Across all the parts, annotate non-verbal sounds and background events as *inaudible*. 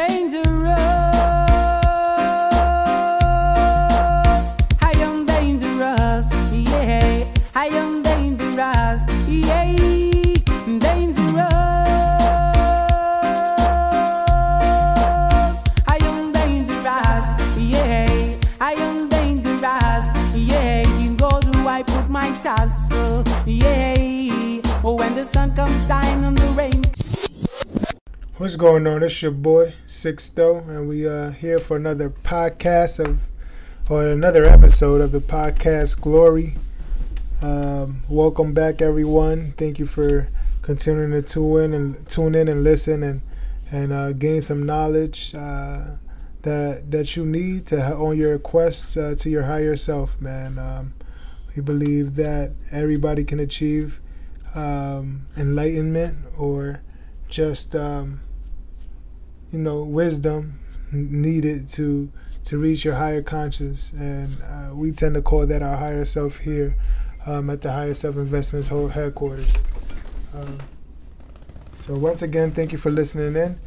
I What's going on? It's your boy Sixto, and we are here for another podcast of, or another episode of the podcast Glory. Um, welcome back, everyone. Thank you for continuing to tune in and tune in and listen and and uh, gain some knowledge uh, that that you need to ha- on your quests uh, to your higher self, man. Um, we believe that everybody can achieve um, enlightenment or just um, you know wisdom needed to to reach your higher conscious. And uh, we tend to call that our higher self here um, at the higher self investments whole headquarters. Um, so once again thank you for listening in.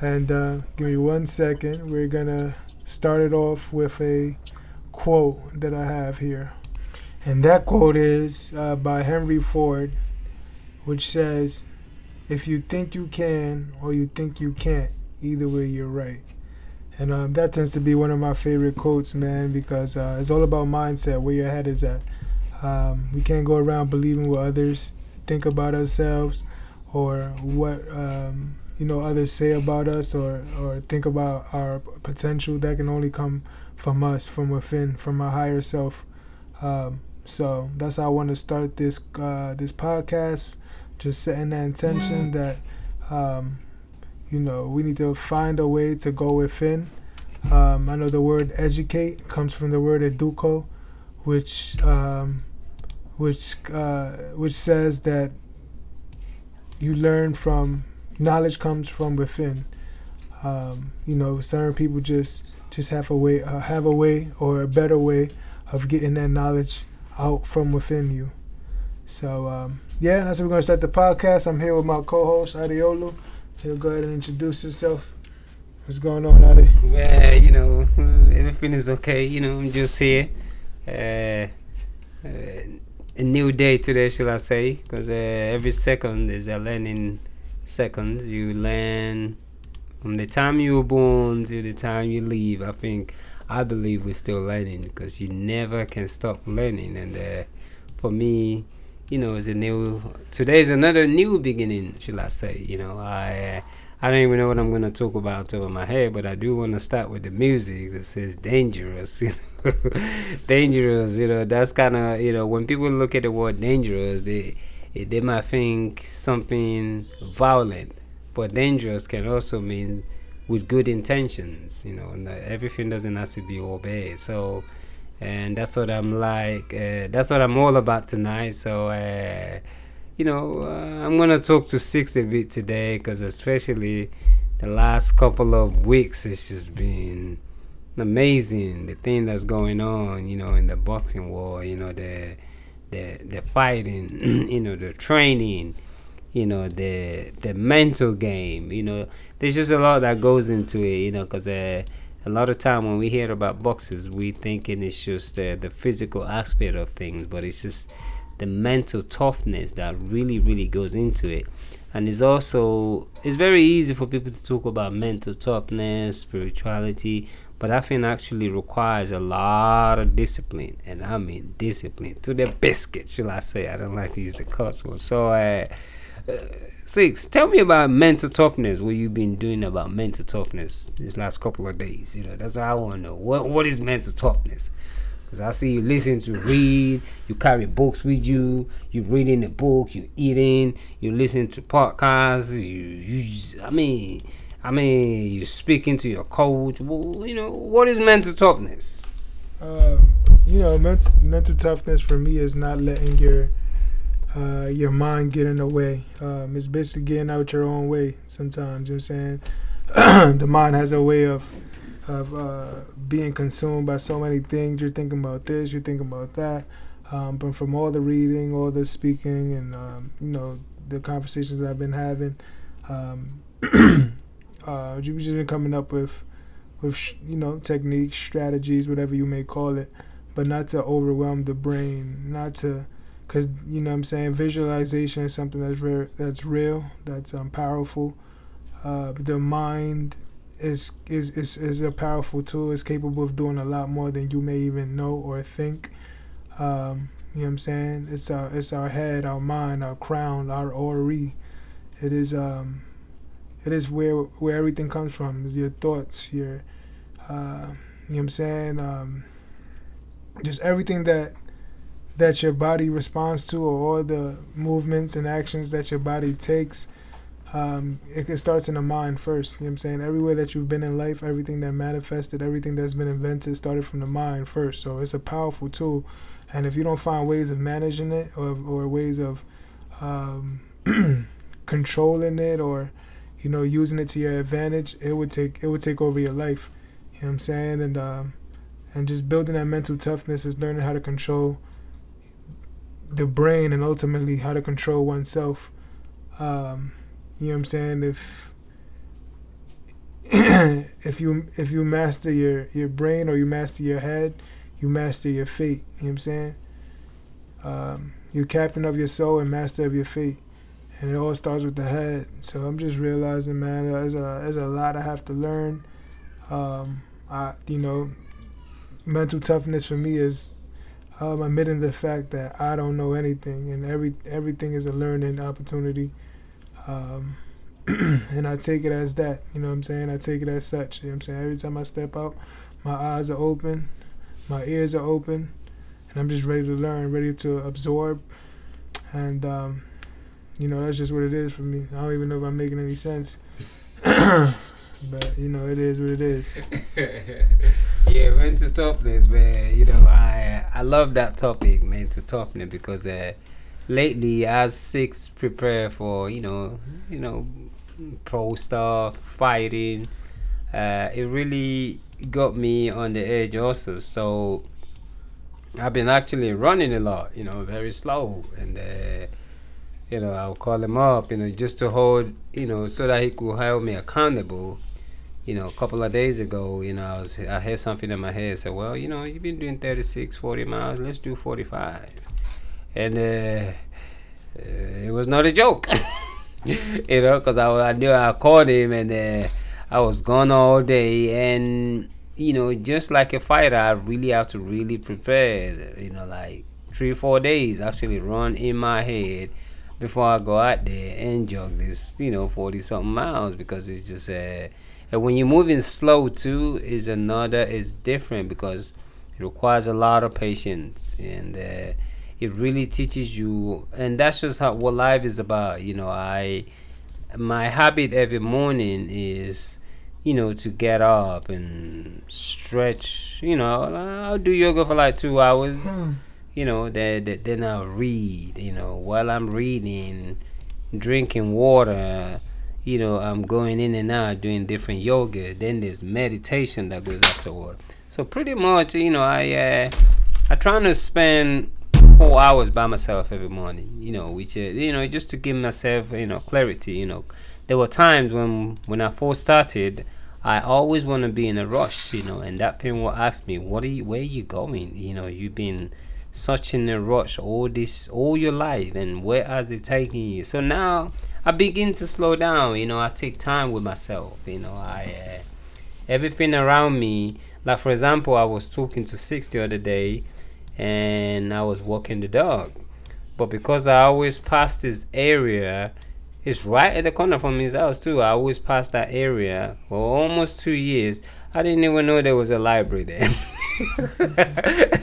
And uh, give me one second. We're gonna start it off with a quote that i have here. And that quote is uh, by henry ford which says if you think you can or you think you can't either way you're right. And um, that tends to be one of my favorite quotes man because uh, it's all about mindset where your head is at. Um, we can't go around believing what others think about ourselves or what um, you know others say about us or, or think about our potential. That can only come from us from within from our higher self. Um, so that's how i want to start this uh, this podcast. Just setting that intention that um, you know we need to find a way to go within um, i know the word educate comes from the word educo which um, which uh, which says that you learn from knowledge comes from within um, you know certain people just just have a way uh, have a way or a better way of getting that knowledge out from within you so um, yeah, that's how we're gonna start the podcast. I'm here with my co-host Adiolu. He'll go ahead and introduce himself. What's going on, Adi? Well, you know, *laughs* everything is okay. You know, I'm just here. Uh, uh, a new day today, shall I say? Because uh, every second is a learning second. You learn from the time you were born to the time you leave. I think, I believe we're still learning because you never can stop learning. And uh, for me, you know, it's a new. Today is another new beginning, shall I say? You know, I uh, I don't even know what I'm gonna talk about of my head, but I do want to start with the music that says dangerous. *laughs* You know? dangerous. You know, that's kind of you know when people look at the word dangerous, they they might think something violent, but dangerous can also mean with good intentions. You know, uh, everything doesn't have to be obeyed. So and that's what I'm like. Uh, that's what I'm all about tonight. So, uh, you know, uh, I'm gonna talk to Six a bit today because especially the last couple of weeks, it's just been amazing. The thing that's going on, you know, in the boxing war, you know, the the the fighting, *clears throat* you know, the training, you know, the the mental game. You know, there's just a lot that goes into it. You know, because uh, a lot of time when we hear about boxes, we thinking it's just uh, the physical aspect of things, but it's just the mental toughness that really, really goes into it. And it's also it's very easy for people to talk about mental toughness, spirituality, but I think actually requires a lot of discipline, and I mean discipline to the biscuit, shall I say? I don't like to use the cuss word. So, uh, Six, tell me about mental toughness. What you've been doing about mental toughness these last couple of days? You know, that's what I want to know. What What is mental toughness? Because I see you listen to read, you carry books with you, you reading the book, you eating, you listen to podcasts, you, you I mean, I mean, you speaking to your coach. Well, you know, what is mental toughness? Um, you know, mental mental toughness for me is not letting your uh, your mind get in the way. Um, it's basically getting out your own way sometimes. You know what I'm saying? *clears throat* the mind has a way of of uh, being consumed by so many things. You're thinking about this, you're thinking about that. Um, but from all the reading, all the speaking, and um, you know the conversations that I've been having, um, *clears throat* Uh, you've just been coming up with, with you know techniques, strategies, whatever you may call it, but not to overwhelm the brain, not to, because you know what I'm saying visualization is something that's very that's real, that's um, powerful. Uh, the mind is, is is is a powerful tool. It's capable of doing a lot more than you may even know or think. Um, you know what I'm saying? It's our it's our head, our mind, our crown, our ori. It is um it is where where everything comes from. It's your thoughts, your uh, you know what I'm saying? Um, just everything that that your body responds to or all the movements and actions that your body takes um, it, it starts in the mind first. You know what I'm saying? Everywhere that you've been in life, everything that manifested, everything that's been invented started from the mind first. So it's a powerful tool. And if you don't find ways of managing it or, or ways of um, *clears throat* controlling it or you know using it to your advantage, it would take it would take over your life. You know what I'm saying? And um, and just building that mental toughness is learning how to control the brain and ultimately how to control oneself. Um, you know what I'm saying? If *clears throat* if you if you master your your brain or you master your head, you master your fate. You know what I'm saying? Um, you're captain of your soul and master of your fate, and it all starts with the head. So I'm just realizing, man, there's a there's a lot I have to learn. Um, I you know, mental toughness for me is um, admitting the fact that I don't know anything, and every everything is a learning opportunity. Um, *clears throat* and I take it as that, you know what I'm saying? I take it as such, you know what I'm saying? Every time I step out, my eyes are open, my ears are open, and I'm just ready to learn, ready to absorb. And, um, you know, that's just what it is for me. I don't even know if I'm making any sense. *coughs* but, you know, it is what it is. *laughs* yeah, mental toughness, man. You know, I I love that topic, mental toughness, because uh, lately as six prepare for you know you know pro stuff fighting uh, it really got me on the edge also. So i've been actually running a lot you know very slow and uh, you know i'll call him up you know just to hold you know so that he could hold me accountable you know a couple of days ago you know i was i had something in my head. Said well you know you've been doing 36 40 miles. Let's do 45 and uh, uh, it was not a joke, *laughs* you know, because I, I knew I called him and uh, I was gone all day, and you know, just like a fighter, I really have to really prepare, you know, like three four days actually run in my head before I go out there and jog this, you know, forty something miles because it's just uh, and when you're moving slow too is another is different because it requires a lot of patience and uh, it really teaches you and that's just how what life is about you know. I my habit every morning is you know to get up and stretch you know. I'll do yoga for like two hours hmm. you know then then i'll read you know. While i'm reading drinking water you know i'm going in and out doing different yoga. Then there's meditation that goes afterward. So pretty much you know i uh, i try to spend four hours by myself every morning you know which uh, you know just to give myself you know clarity you know. There were times when when i first started i always want to be in a rush you know and that thing will ask me what are you where are you going? You know you've been such in a rush all this all your life and where has it taking you? So now i begin to slow down you know i take time with myself you know i uh, everything around me like for example i was talking to six the other day and I was walking the dog. But because I always pass this area, it's right at the corner from his house too. I always pass that area for almost two years. I didn't even know there was a library there. *laughs*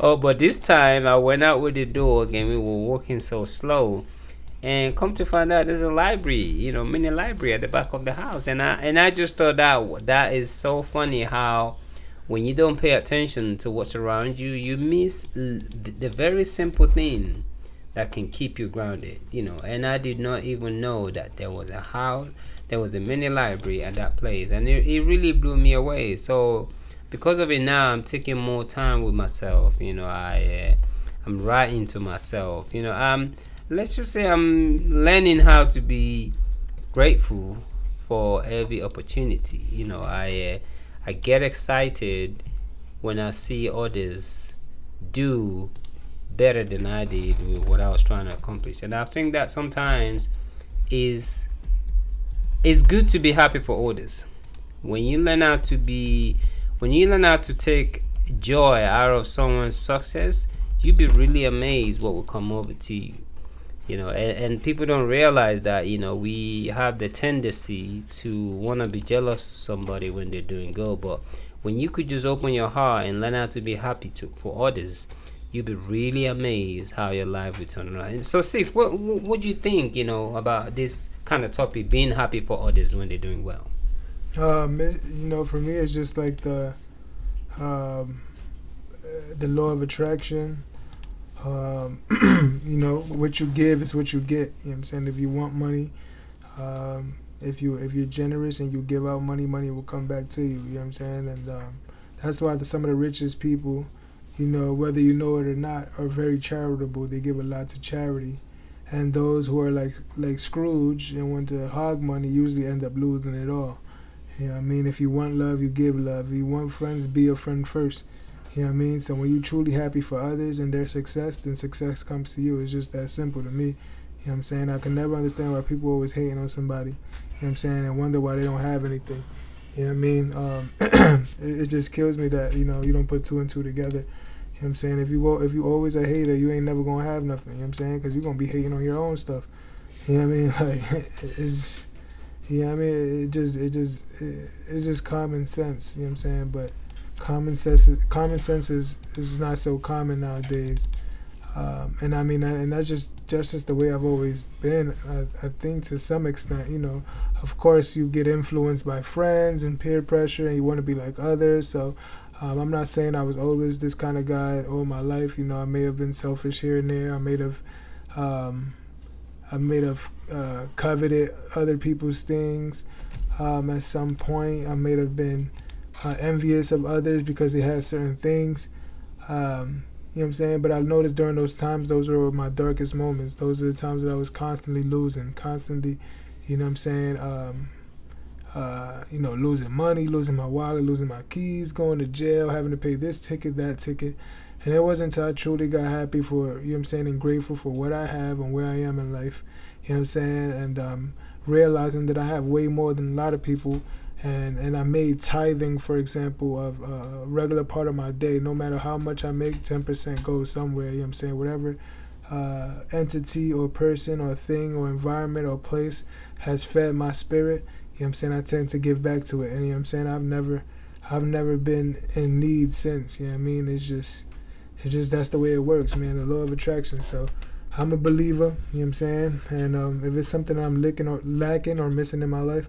oh, but this time I went out with the dog and we were walking so slow. And come to find out, there's a library, you know, mini library at the back of the house, and I and I just thought that that is so funny how when you don't pay attention to what's around you, you miss the very simple thing that can keep you grounded, you know. And I did not even know that there was a house, there was a mini library at that place, and it, it really blew me away. So, because of it now, I'm taking more time with myself, you know. I uh, I'm writing to myself, you know. Um, let's just say I'm learning how to be grateful for every opportunity. You know, I uh, I get excited when I see others do better than I did with what I was trying to accomplish. And I think that sometimes is it's good to be happy for others. When you learn how to be when you learn how to take joy out of someone's success, you'd be really amazed what will come over to you. You know, and, and people don't realize that, you know, we have the tendency to want to be jealous of somebody when they're doing good. But when you could just open your heart and learn how to be happy to for others, you'll be really amazed how your life will turn around. so, six, what what do you think, you know, about this kind of topic, being happy for others when they're doing well? Um, it, you know, for me, it's just like the um, the law of attraction. Um, *clears throat* you know, what you give is what you get. You know what I'm saying? If you want money, um, if you if you're generous and you give out money, money will come back to you. You know what I'm saying? And um, that's why the, some of the richest people, you know, whether you know it or not, are very charitable. They give a lot to charity. And those who are like like Scrooge and want to hog money usually end up losing it all. You know I mean? If you want love, you give love. If you want friends, be a friend first. You know what I mean? So when you're truly happy for others and their success, then success comes to you. It's just that simple to me. You know what I'm saying? I can never understand why people always hating on somebody. You know what I'm saying? And wonder why they don't have anything. You know what I mean? Um, *clears throat* it, it, just kills me that, you know, you don't put two and two together. You know what I'm saying? If you if you always a hater, you ain't never gonna have nothing. You know what I'm saying? Because you're gonna be hating on your own stuff. You know what I mean? *laughs* Like it's yeah, I mean, it just, it just, it, it's just common sense. You know what I'm saying? But common sense, common sense is, is not so common nowadays. Um, and I mean, and that's just, just just the way I've always been. I, I think to some extent, you know, of course, you get influenced by friends and peer pressure, and you want to be like others. So, um, I'm not saying I was always this kind of guy all my life. You know, I may have been selfish here and there. I may have. Um, I may have uh, coveted other people's things um, at some point. I may have been uh, envious of others because they had certain things. Um, you know what I'm saying? But I noticed during those times, those were my darkest moments. Those are the times that I was constantly losing, constantly, you know what I'm saying? Um, uh, you know, losing money, losing my wallet, losing my keys, going to jail, having to pay this ticket, that ticket. And it wasn't until I truly got happy for, you know what I'm saying, and grateful for what I have and where I am in life, you know what I'm saying, and um, realizing that I have way more than a lot of people. And, and I made tithing, for example, of a regular part of my day. No matter how much I make, 10% goes somewhere, you know what I'm saying, whatever uh, entity or person or thing or environment or place has fed my spirit, you know what I'm saying, I tend to give back to it. And you know what I'm saying, I've never I've never been in need since, you know what I mean? It's just it's just that's the way it works, man. The law of attraction. So I'm a believer. You know what I'm saying? And um, if it's something I'm lacking or lacking or missing in my life,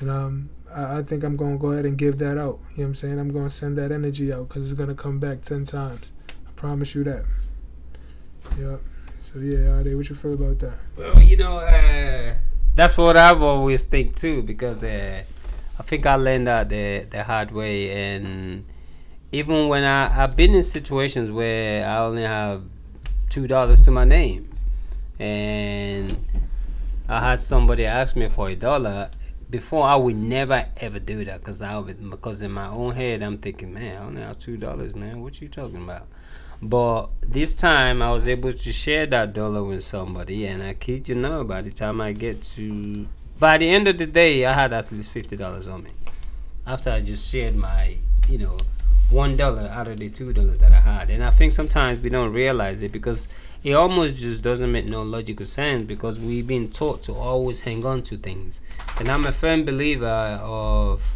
then um, I, I, think I'm gonna go ahead and give that out. You know what I'm saying? I'm gonna send that energy out because it's gonna come back ten times. I promise you that. Yep. So yeah, Ade, what you feel about that? Well, you know, uh, that's what I've always think too because uh, I think I learned that the the hard way and even when I I've been in situations where I only have two dollars to my name, and I had somebody ask me for a dollar. Before I would never ever do that because I would because in my own head I'm thinking, man, I only have two dollars, man. What you talking about? But this time I was able to share that dollar with somebody, and I kid you not, by the time I get to, by the end of the day, I had at least fifty dollars on me. After I just shared my, you know, one dollar out of the two dollars that I had. And I think sometimes we don't realize it because it almost just doesn't make no logical sense because we've been taught to always hang on to things. And I'm a firm believer of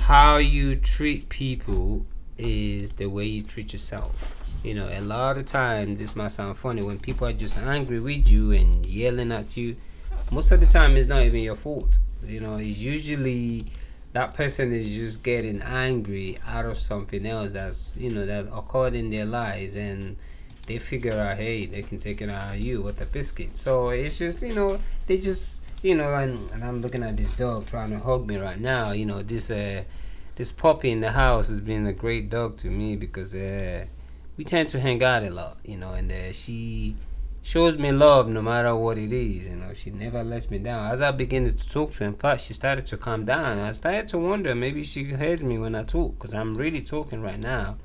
how you treat people is the way you treat yourself. You know, a lot of time this might sound funny when people are just angry with you and yelling at you. Most of the time, it's not even your fault. You know, it's usually that person is just getting angry out of something else that's you know that occurred in their lives and they figure out hey they can take it out of you with a biscuit so it's just you know they just you know and, and i'm looking at this dog trying to hug me right now you know this uh this puppy in the house has been a great dog to me because uh we tend to hang out a lot you know and uh, she shows me love no matter what it is. You know, she never lets me down. As I began to talk to her, in fact, she started to calm down. I started to wonder maybe she heard me when I talk, because I'm really talking right now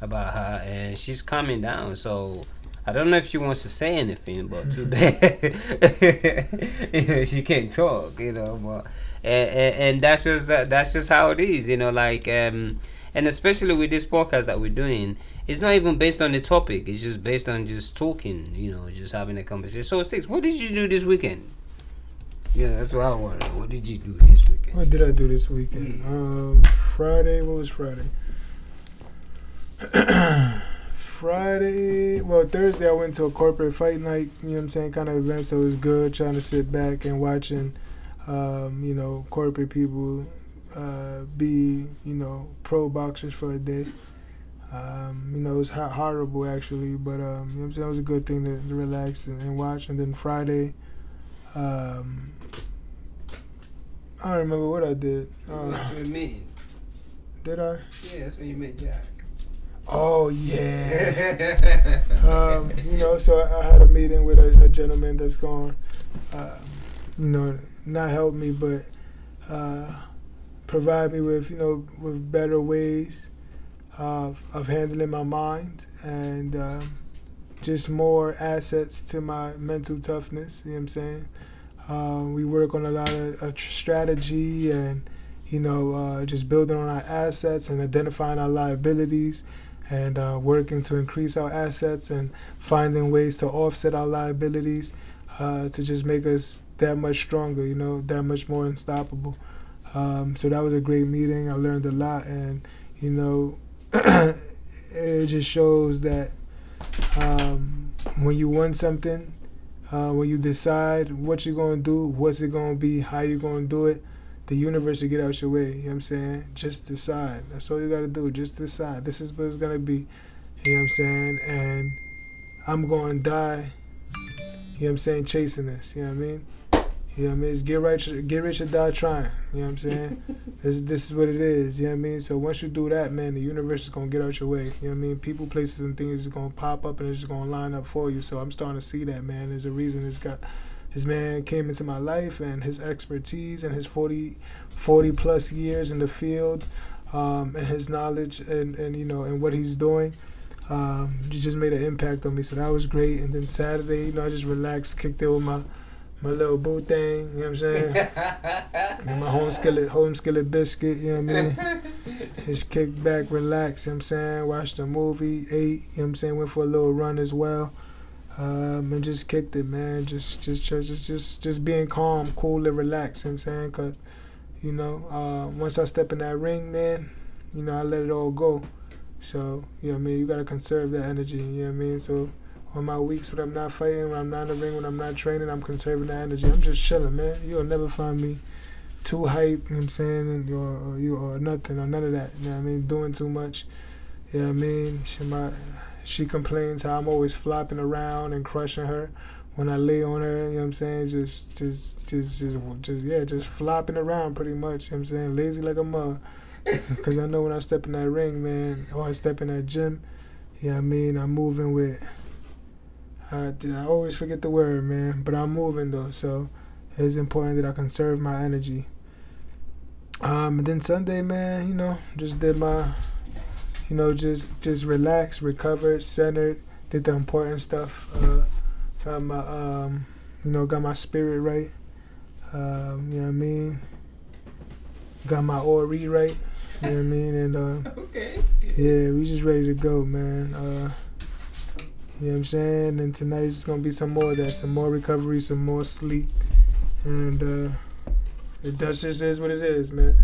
about her, and she's calming down. So I don't know if she wants to say anything, but too *laughs* bad. you know, she can't talk. You know, but and, and, and that's just that, that's just how it is. You know, like um, and especially with this podcast that we're doing, it's not even based on the topic. It's just based on just talking. You know, just having a conversation. So six, what did you do this weekend? Yeah, that's what I want. What did you do this weekend? What did I do this weekend? Um, Friday. What was Friday? *clears throat* Friday, well, Thursday I went to a corporate fight night, you know what I'm saying, kind of event, so it was good trying to sit back and watching, um, you know, corporate people uh, be, you know, pro boxers for a day. Um, you know, it was ho- horrible actually, but, um, you know what I'm saying, it was a good thing to, to relax and, and, watch. And then Friday, um, I don't remember what I did. Uh, that's what I mean. Did I? Yeah, that's when you met Jack. Oh yeah. *laughs* um, you know, so I, I, had a meeting with a, a gentleman that's going, uh, you know, not help me, but uh, provide me with, you know, with better ways of of handling my mind and um, just more assets to my mental toughness. You know what I'm saying? Uh, we work on a lot of uh, strategy and you know uh, just building on our assets and identifying our liabilities and uh, working to increase our assets and finding ways to offset our liabilities uh, to just make us that much stronger, you know, that much more unstoppable. Um, so that was a great meeting. I learned a lot, and you know, *clears throat* it just shows that um, when you want something, uh, when you decide what you're gonna do, what's it gonna be, how you're gonna do it, the universe will get out your way. You know what I'm saying? Just decide. That's all you gotta do. Just decide. This is what it's gonna be. You know what I'm saying? And I'm gonna die. You know what I'm saying? Chasing this. You know what I mean? You know what I mean? It's get right, get rich or die trying. You know what I'm saying? *laughs* this, this is what it is. You know what I mean? So once you do that, man, the universe is gonna get out your way. You know what I mean? People, places, and things is gonna pop up and it's just gonna line up for you. So I'm starting to see that, man. There's a reason it's got this man came into my life and his expertise and his 40, 40 plus years in the field um, and his knowledge and, and you know and what he's doing um, just made an impact on me so that was great and then saturday you know i just relaxed kicked it with my my little boo thing, you know what I'm saying? *laughs* and my home skillet, home skillet biscuit, you know what I mean? *laughs* Just kick back, relax, you know what I'm saying? Watched a movie, ate, you know what I'm saying? Went for a little run as well um, and just kicked it, man. Just, just, just, just, just being calm, cool, and relaxed. You know what I'm saying, cause you know, uh, once I step in that ring, man, you know, I let it all go. So, you know I mean? You gotta conserve that energy. You know what I mean? So, on my weeks when I'm not fighting, when I'm not in the ring, when I'm not training, I'm conserving that energy. I'm just chilling, man. You'll never find me too hype. You know what I'm saying? Or, or you or nothing or none of that. You know what I mean? Doing too much. You know what I mean? She might she complains how I'm always flopping around and crushing her when I lay on her, you know what I'm saying? Just just just just, just yeah, just flopping around pretty much, you know what I'm saying? Lazy like a mug. *laughs* Cause I know when I step in that ring, man, or I step in that gym, you know what I mean? I'm moving with I, I always forget the word, man, but I'm moving though, so it's important that I conserve my energy. Um, and then Sunday, man, you know, just did my you know, just just relaxed, recovered, centered, did the important stuff. Uh, got my um, you know, got my spirit right. Um, you know what I mean? Got my Ori right. You know what I *laughs* mean? And uh, okay. Yeah, we just ready to go, man. Uh, you know what I'm saying? And tonight's just gonna be some more of that, some more recovery, some more sleep, and uh, it that just is what it is, man.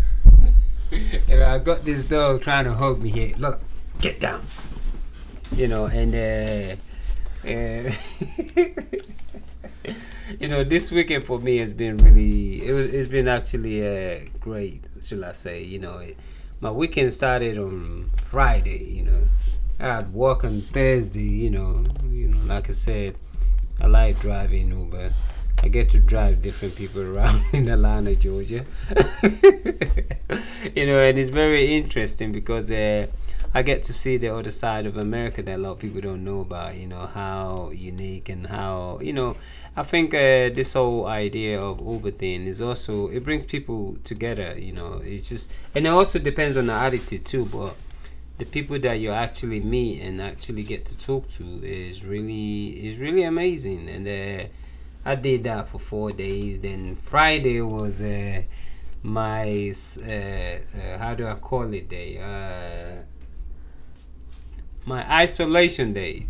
*laughs* you know, I got this dog trying to hug me here. Look, get down. You know, and uh, uh *laughs* you know, this weekend for me has been really. It was, it's been actually uh, great, should I say? You know, it, my weekend started on Friday. You know, I had work on Thursday. You know, you know, like I said, I like driving Uber. I get to drive different people around *laughs* in Atlanta, Georgia. *laughs* you know, and it's very interesting because uh, I get to see the other side of America that a lot of people don't know about. You know how unique and how you know. I think uh, this whole idea of Uber thing is also it brings people together. You know, it's just and it also depends on the attitude too. But the people that you actually meet and actually get to talk to is really is really amazing. And uh, I did that for four days. Then Friday was. Uh, my uh, uh, how do I call it day? Uh, my isolation day.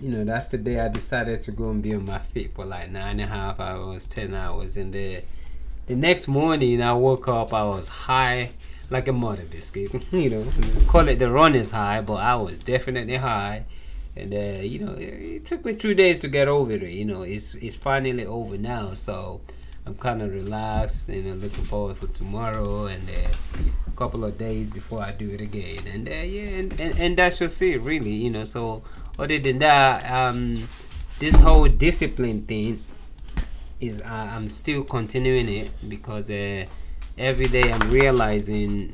You know, that's the day I decided to go and be on my feet for like nine and a half hours, ten hours, and the the next morning I woke up. I was high like a mother biscuit. *laughs* you know, call it the runner's high, but I was definitely high. And uh, you know, it, it took me two days to get over it. You know, it's it's finally over now, so I'm kind of relaxed and I'm looking forward for tomorrow and uh, a couple of days before I do it again. And uh, yeah, and, and, and that's just it, really, you know. So, other than that, um, this whole discipline thing is uh, I'm still continuing it because uh, every day I'm realizing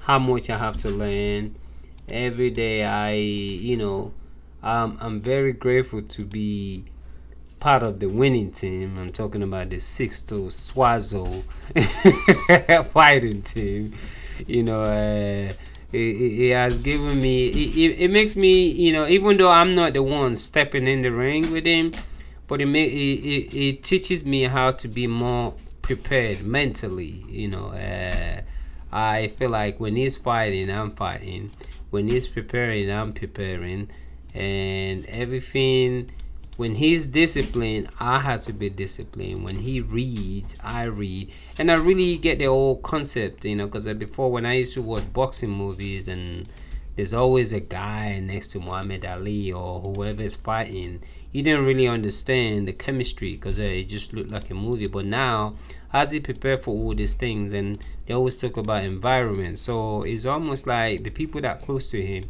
how much I have to learn. Every day I, you know, um, I'm very grateful to be part of the winning team. I'm talking about the Sixto Swazo *laughs* fighting team. You know, uh, it, it, has given me, it, it, makes me, you know, even though I'm not the one stepping in the ring with him, but it, it, it, it teaches me how to be more prepared mentally. You know, uh, I feel like when he's fighting, I'm fighting. When he's preparing, I'm preparing. And everything when he's disciplined, I have to be disciplined. When he reads, I read, and I really get the whole concept, you know. Because before, when I used to watch boxing movies, and there's always a guy next to Muhammad Ali or whoever is fighting, you didn't really understand the chemistry because uh, it just looked like a movie. But now, as he prepared for all these things, and they always talk about environment, so it's almost like the people that close to him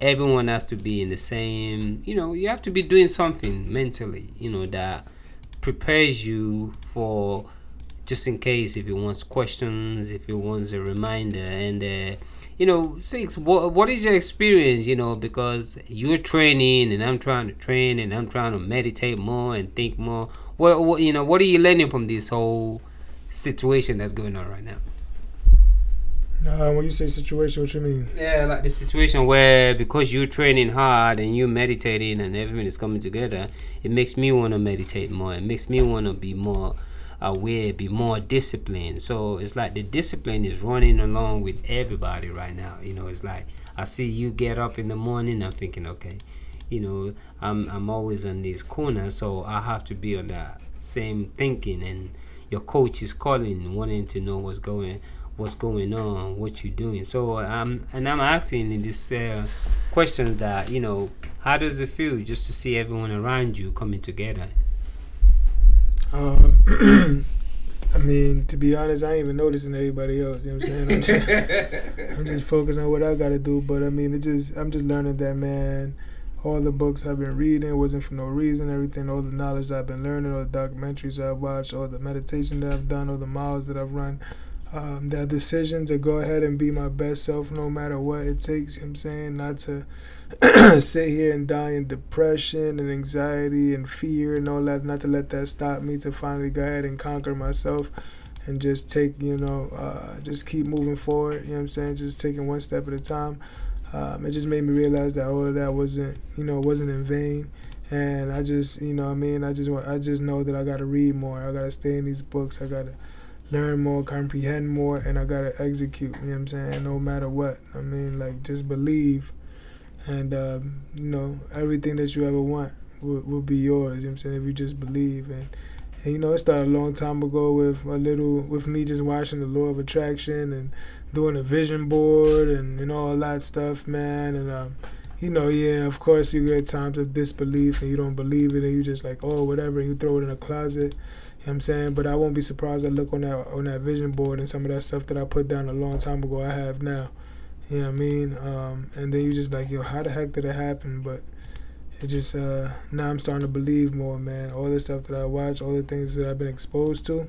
everyone has to be in the same you know you have to be doing something mentally you know that prepares you for just in case if it wants questions if it wants a reminder. And uh, you know six what, what is your experience you know because you're training and i'm trying to train and i'm trying to meditate more and think more. What, what you know what are you learning from this whole situation that's going on right now uh, when you say situation, what you mean? Yeah, like the situation where because you're training hard and you're meditating and everything is coming together, it makes me want to meditate more. It makes me want to be more aware, be more disciplined. So it's like the discipline is running along with everybody right now. You know, it's like I see you get up in the morning, I'm thinking, okay, you know, I'm I'm always on this corner, so I have to be on that same thinking and your coach is calling wanting to know what's going what's going on, what you're doing. So um, and I'm asking in this uh, question that you know, how does it feel just to see everyone around you coming together? Um, *clears throat* I mean, to be honest, I ain't even noticing everybody else. You know what I'm saying? I'm just, *laughs* I'm just focused on what I gotta do. But I mean, it just I'm just learning that man. All the books I've been reading wasn't for no reason. Everything, all the knowledge I've been learning, all the documentaries I've watched, all the meditation that I've done, all the miles that I've run, um, that decision to go ahead and be my best self no matter what it takes. You know I'm saying not to *clears throat* sit here and die in depression and anxiety and fear and all that. Not to let that stop me to finally go ahead and conquer myself and just take you know uh, just keep moving forward. You know what I'm saying? Just taking one step at a time. Um, it just made me realize that all of that wasn't you know wasn't in vain. And I just, you know, I mean, I just, want I just know that I gotta read more. I gotta stay in these books. I gotta, learn more, comprehend more, and I gotta execute. You know what I'm saying? No matter what. I mean, like just believe, and um, you know everything that you ever want will, will be yours. You know what I'm saying? If you just believe and. And you know, it started a long time ago with a little, with me just watching the law of attraction and doing a vision board and, and all that stuff, man. And um, you know, yeah, of course you get times of disbelief and you don't believe it and you just like, oh, whatever, you throw it in a closet know I'm saying? But I won't be surprised I look on that on that vision board and some of that stuff that I put down a long time ago I have now. You know what I mean? Um, and then you just like, yo, how the heck did it happen? But it just uh, now I'm starting to believe more, man. All the stuff that I watch, all the things that I've been exposed to.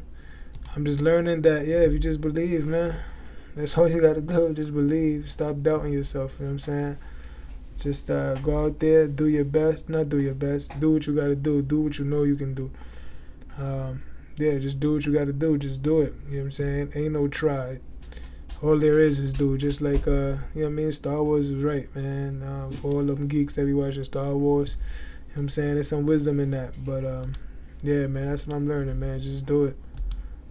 I'm just learning that yeah, if you just believe, man, That's *laughs* all you gotta do. Just believe. Stop doubting yourself. You know what I'm saying? Just uh, go out there, do your best. Not do your best. Do what you gotta do. Do what you know you can do. Um, yeah, just do what you gotta do. Just do it. You know what I'm saying? Ain't no try. All there is is do. Just like uh, you know what I mean. Star Wars is right, man. Um, for all of them geeks that be watching Star Wars, you know what I'm saying? There's some wisdom in that. But um, yeah, man, that's what I'm learning, man. Just do it.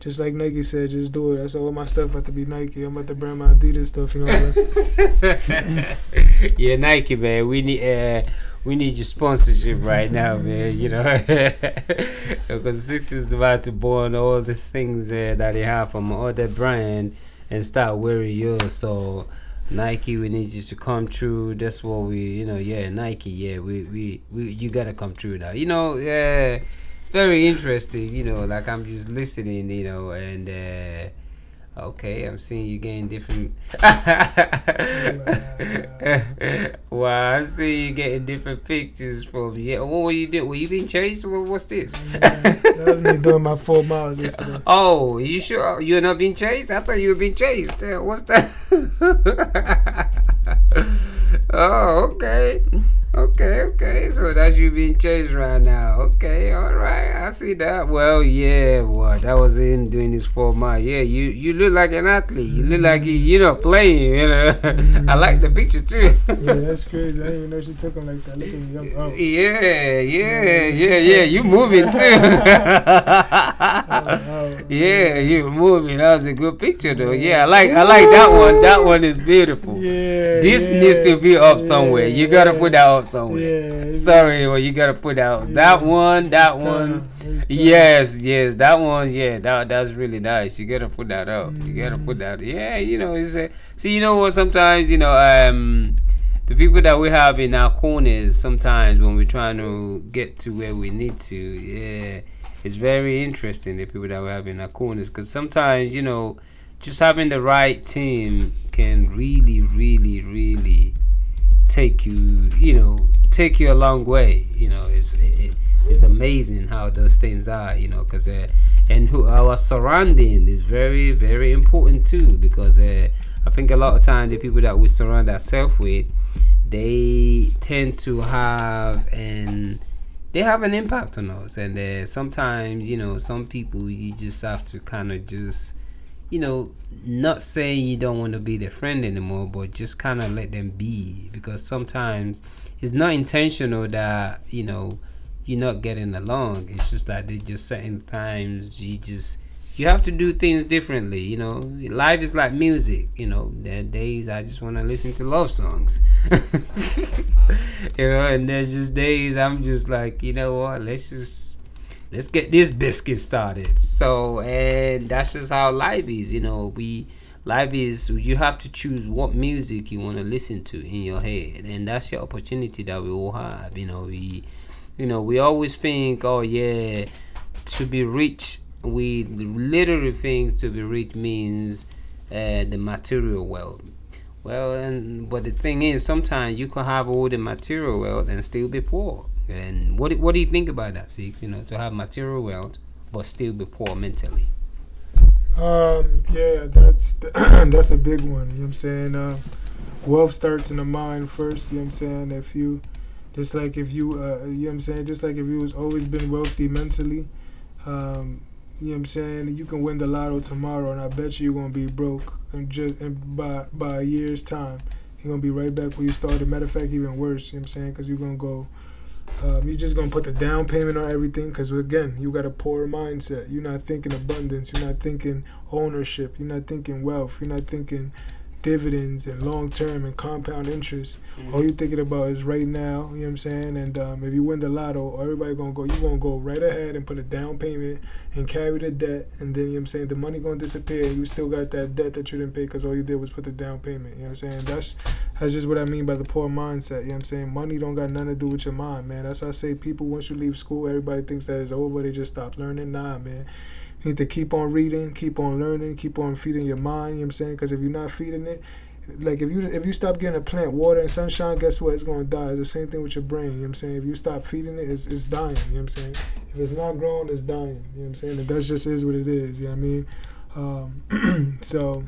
Just like Nike said, just do it. That's all my stuff about to be Nike. I'm about to brand my Adidas stuff, you know. *laughs* yeah, Nike, man. We need uh, we need your sponsorship right now, man. You know, *laughs* because Six is about to burn all these things uh, that they have from other brand and start wearing yours. So Nike, we need you to come true. That's what we, you know, yeah, Nike, yeah, we, we, we you gotta come true now. You know, yeah it's very interesting, you know, like I'm just listening, you know, and uh, okay, I'm seeing you getting different. *laughs* wow, I'm seeing you getting different pictures from yeah. What were you doing? Were you being chased? What, what's this? that was me doing my four miles yesterday. *laughs* Oh, you sure oh, you're not being chased? I thought you were being chased. What's that? *laughs* oh, okay. Okay, okay. So that's you being chased right now. Okay, all right. I see that. Well, yeah, what that was him doing this for my. Yeah, you you look like an athlete. You look like you you know playing. You know, *laughs* I like the picture too. yeah, *laughs* that's crazy. I didn't even know she took him like that. Look at me. Yeah, yeah, yeah, yeah. You moving too. *laughs* Oh, oh, yeah, you moving. That was a good picture though. Yeah, I like I like that one. That one is beautiful. Yeah. This yeah, needs to be up somewhere. You gotta put that up somewhere. Yeah. Sorry, well you gotta put out Yeah. that one, that one. time. It's time. Yes, yes, that one. Yeah, that that's really nice. You gotta put that up. You gotta put that. Yeah, you know, it's a, see, you know what? Sometimes you know, um, the people that we have in our corners. Sometimes when we're trying to get to where we need to, yeah, it's very interesting. The people that we have in our corners, because sometimes you know, just having the right team can really, really, really take you, you know, take you a long way. You know, it's it, it's amazing how those things are. You know, because uh, and who our surrounding is very, very important too. Because uh, I think a lot of time the people that we surround ourselves with, they tend to have and they have an impact on us. And uh, sometimes, you know, some people you just have to kind of just you know, not saying you don't want to be their friend anymore, but just kind of let them be because sometimes it's not intentional that you know you're not getting along. It's just that they just certain times you just you have to do things differently. You know, life is like music. You know, there are days I just want to listen to love songs. *laughs* you know, and there's just days I'm just like, you know what, let's just let's get this biscuit started. So, and that's just how life is. You know, we life is you have to choose what music you want to listen to in your head, and that's your opportunity that we all have. You know, we, you know, we always think, oh yeah, to be rich, we literally things to be rich means uh, the material wealth. Well, and but the thing is, sometimes you can have all the material wealth and still be poor. And what what do you think about that, Six? You know, to have material wealth but still be poor mentally. Um, yeah, that's *clears throat* that's a big one. You know what I'm saying? Uh, wealth starts in the mind first. You know what I'm saying? If you, just like if you, uh, you know what I'm saying? Just like if you was always been wealthy mentally, um, you know what I'm saying? You can win the lotto tomorrow, and I bet you you're gonna be broke, and just and by by a year's time, you're gonna be right back where you started. Matter of fact, even worse. You know what I'm saying? Because you're gonna go. Um, you're just gonna put the down payment on everything because again, you got a poor mindset. You're not thinking abundance. You're not thinking ownership. You're not thinking wealth. You're not thinking dividends and long term and compound interest. All you're thinking about is right now. You know what I'm saying? And um, if you win the lotto, everybody gonna go. You gonna go right ahead and put a down payment and carry the debt, and then you know what I'm saying the money gonna disappear. You still got that debt that you didn't pay because all you did was put the down payment. You know what I'm saying? That's that's just what I mean by the poor mindset. You know what I'm saying? Money don't got nothing to do with your mind, man. That's why I say people once you leave school, everybody thinks that it's over. They just stop learning. Nah, man. You need to keep on reading, keep on learning, keep on feeding your mind. You know what I'm saying? Because if you're not feeding it, like if you if you stop giving a plant water and sunshine, guess what? It's gonna die. It's the same thing with your brain. You know what I'm saying? If you stop feeding it, it's, it's dying. You know what I'm saying? If it's not growing, it's dying. You know what I'm saying? And that just is what it is. You know what I mean? Um, *clears throat* so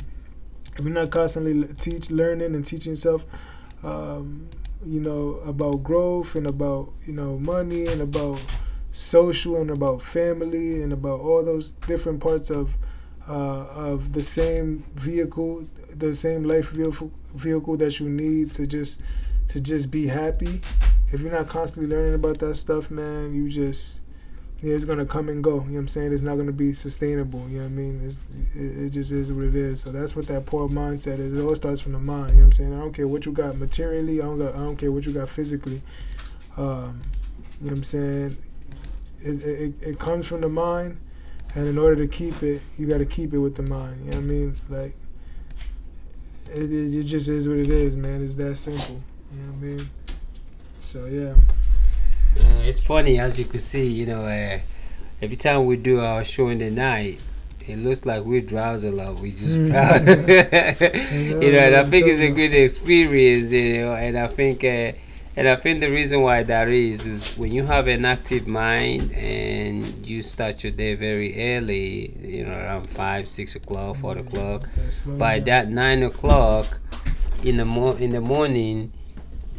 if you're not constantly teach learning and teaching yourself um, you know about growth and about you know money and about social and about family and about all those different parts of uh, of the same vehicle the same life vehicle vehicle that you need to just to just be happy if you're not constantly learning about that stuff man you just yeah, it's gonna come and go. You know what I'm saying? It's not gonna be sustainable. You know what I mean? It's it, it just is what it is. So that's what that poor mindset is. It all starts from the mind. You know what I'm saying? I don't care what you got materially. I don't got. I don't care what you got physically. Um, you know what I'm saying? It, it it comes from the mind, and in order to keep it, you got to keep it with the mind. You know what I mean? Like it, it, just is what it is, man. It's that simple. You know what I mean? So yeah. Uh, it's funny as you could see, you know, uh, every time we do our show in the night, it looks like we drowse a lot. We just Mm. drowse, *laughs* you know. And I think it's a good experience, you know. And I think, uh, and I think the reason why that is is when you have an active mind and you start your day very early, you know, around five, six o'clock, four mm-hmm. o'clock. By that nine o'clock in the mo- in the morning,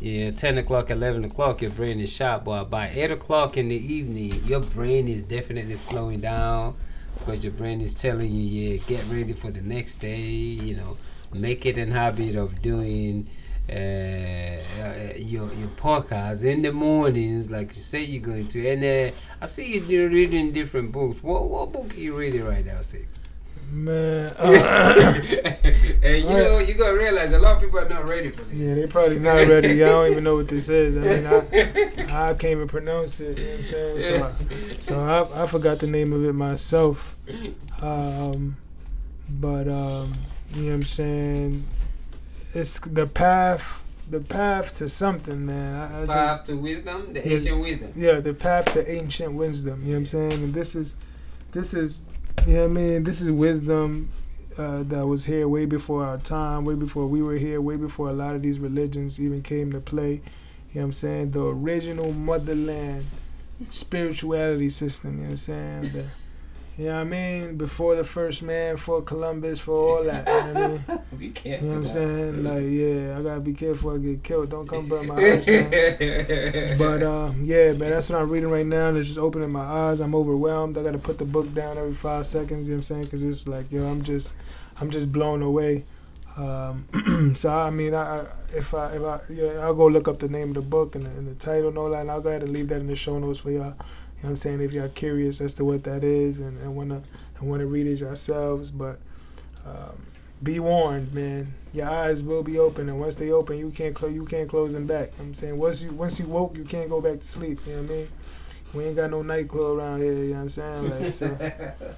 yeah, ten o'clock, eleven o'clock, your brain is sharp. But by eight o'clock in the evening, your brain is definitely slowing down because your brain is telling you, yeah, get ready for the next day. You know, make it an habit of doing uh, uh, your your podcast in the mornings, like you say you're going to. And uh, I see you do reading different books. What what book are you reading right now, Six? Man, *laughs* uh, and you know, you gotta realize a lot of people are not ready for this. yeah, this. they probably not ready. I don't even know what this is. I mean, I, I can't even pronounce it. You know what I'm saying? So, I, so I, I forgot the name of it myself. Um, but um, you know what I'm saying? It's the path, the path to something, man. I, I Path to wisdom, the Yeah. ancient wisdom. yeah, the path to ancient wisdom. You know what I'm saying? And this is, this is, you know what I mean? This is wisdom uh, that was here way before our time, way before we were here, way before a lot of these religions even came to play. You know what I'm saying? The original motherland spirituality system. You know what I'm saying? The, you know what I mean? Before the first man, for Columbus, for all that. You know what I mean? *laughs* Be You careful. know what I'm saying? Like, yeah, I gotta be careful I get killed. Don't come burn my house down. *laughs* But um, yeah, man, that's what I'm reading right now. And it's just opening my eyes. I'm overwhelmed. I got to put the book down every five seconds. You know what I'm saying? Because it's like, yo, I'm just, I'm just blown away. Um, *clears throat* so I mean, I, I if I if I yeah, I'll go look up the name of the book and the, and the title and all that, and I'll go ahead and leave that in the show notes for y'all. You know what I'm saying? If y'all curious as to what that is and, and wanna and wanna read it yourselves, but um, be warned, man. Your eyes will be open, and once they open, you can't close. You can't close them back. You know what I'm saying once you once you woke, you can't go back to sleep. You know what I mean? We ain't got no Nyquil around here. You know what I'm saying? Like so. *laughs*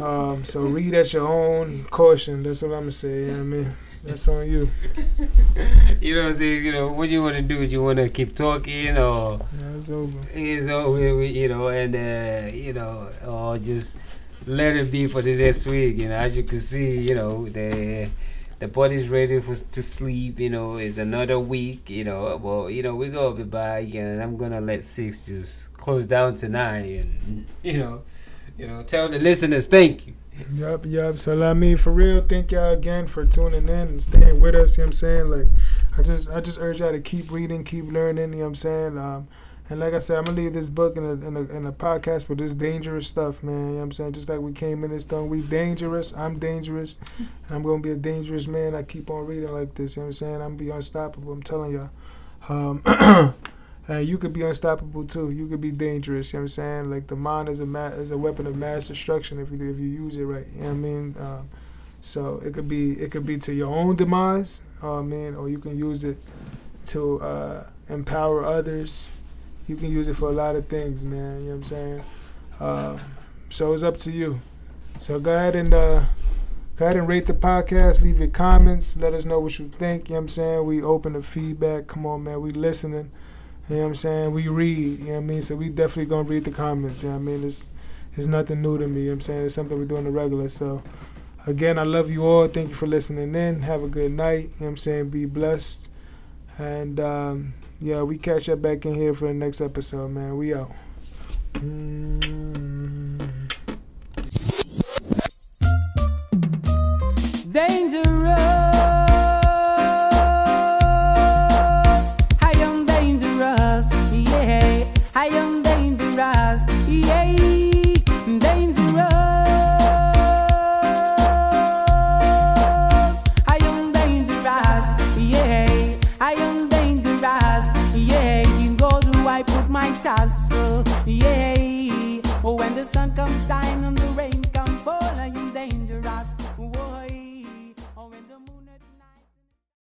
Um, so read at your own caution. That's what I'm gonna say. You know what I mean? That's on you. *laughs* you know what I'm saying? You know, what you want to do is you want to keep talking or Yeah, it's over. is over, you know, and uh, you know, or just let it be for the next week. You know, as you can see, you know, the the body's ready for to sleep. You know, it's another week. You know, well, you know, we gonna be back, and I'm gonna let six just close down tonight, and you know, you know, tell the listeners thank you. Yup, yup. So I mean, for real, thank y'all again for tuning in and staying with us. You know what I'm saying? Like, I just, I just urge y'all to keep reading, keep learning. You know what I'm saying? Um, and like I said, I'm gonna leave this book in a, in a, in a podcast with this dangerous stuff, man. You know what I'm saying? Just like we came in this thing, we dangerous. I'm dangerous, and I'm gonna be a dangerous man. I keep on reading like this. You know what I'm saying? I'm gonna be unstoppable. I'm telling y'all. Um, *clears throat* And you could be unstoppable too. You could be dangerous. You know what I'm saying? Like the mind is a ma- is a weapon of mass destruction if you if you use it right. You know what I mean? Um, so it could be it could be to your own demise. Uh, or you can use it to uh, empower others. You can use it for a lot of things, man. You know what I'm saying? Um, so it's up to you. So go ahead and uh, go ahead and rate the podcast. Leave your comments. Let us know what you think. You know what I'm saying? We open to feedback. Come on, man. We listening. You know what I'm saying? We read, you know what I mean? So we definitely gonna read the comments, you know what I mean? It's it's nothing new to me, you know what I'm saying? It's something we do on the regular. So again, I love you all. Thank you for listening in. Have a good night. You know what I'm saying? Be blessed. And um, yeah, we catch up back in here for the next episode, man. We out. Mm. They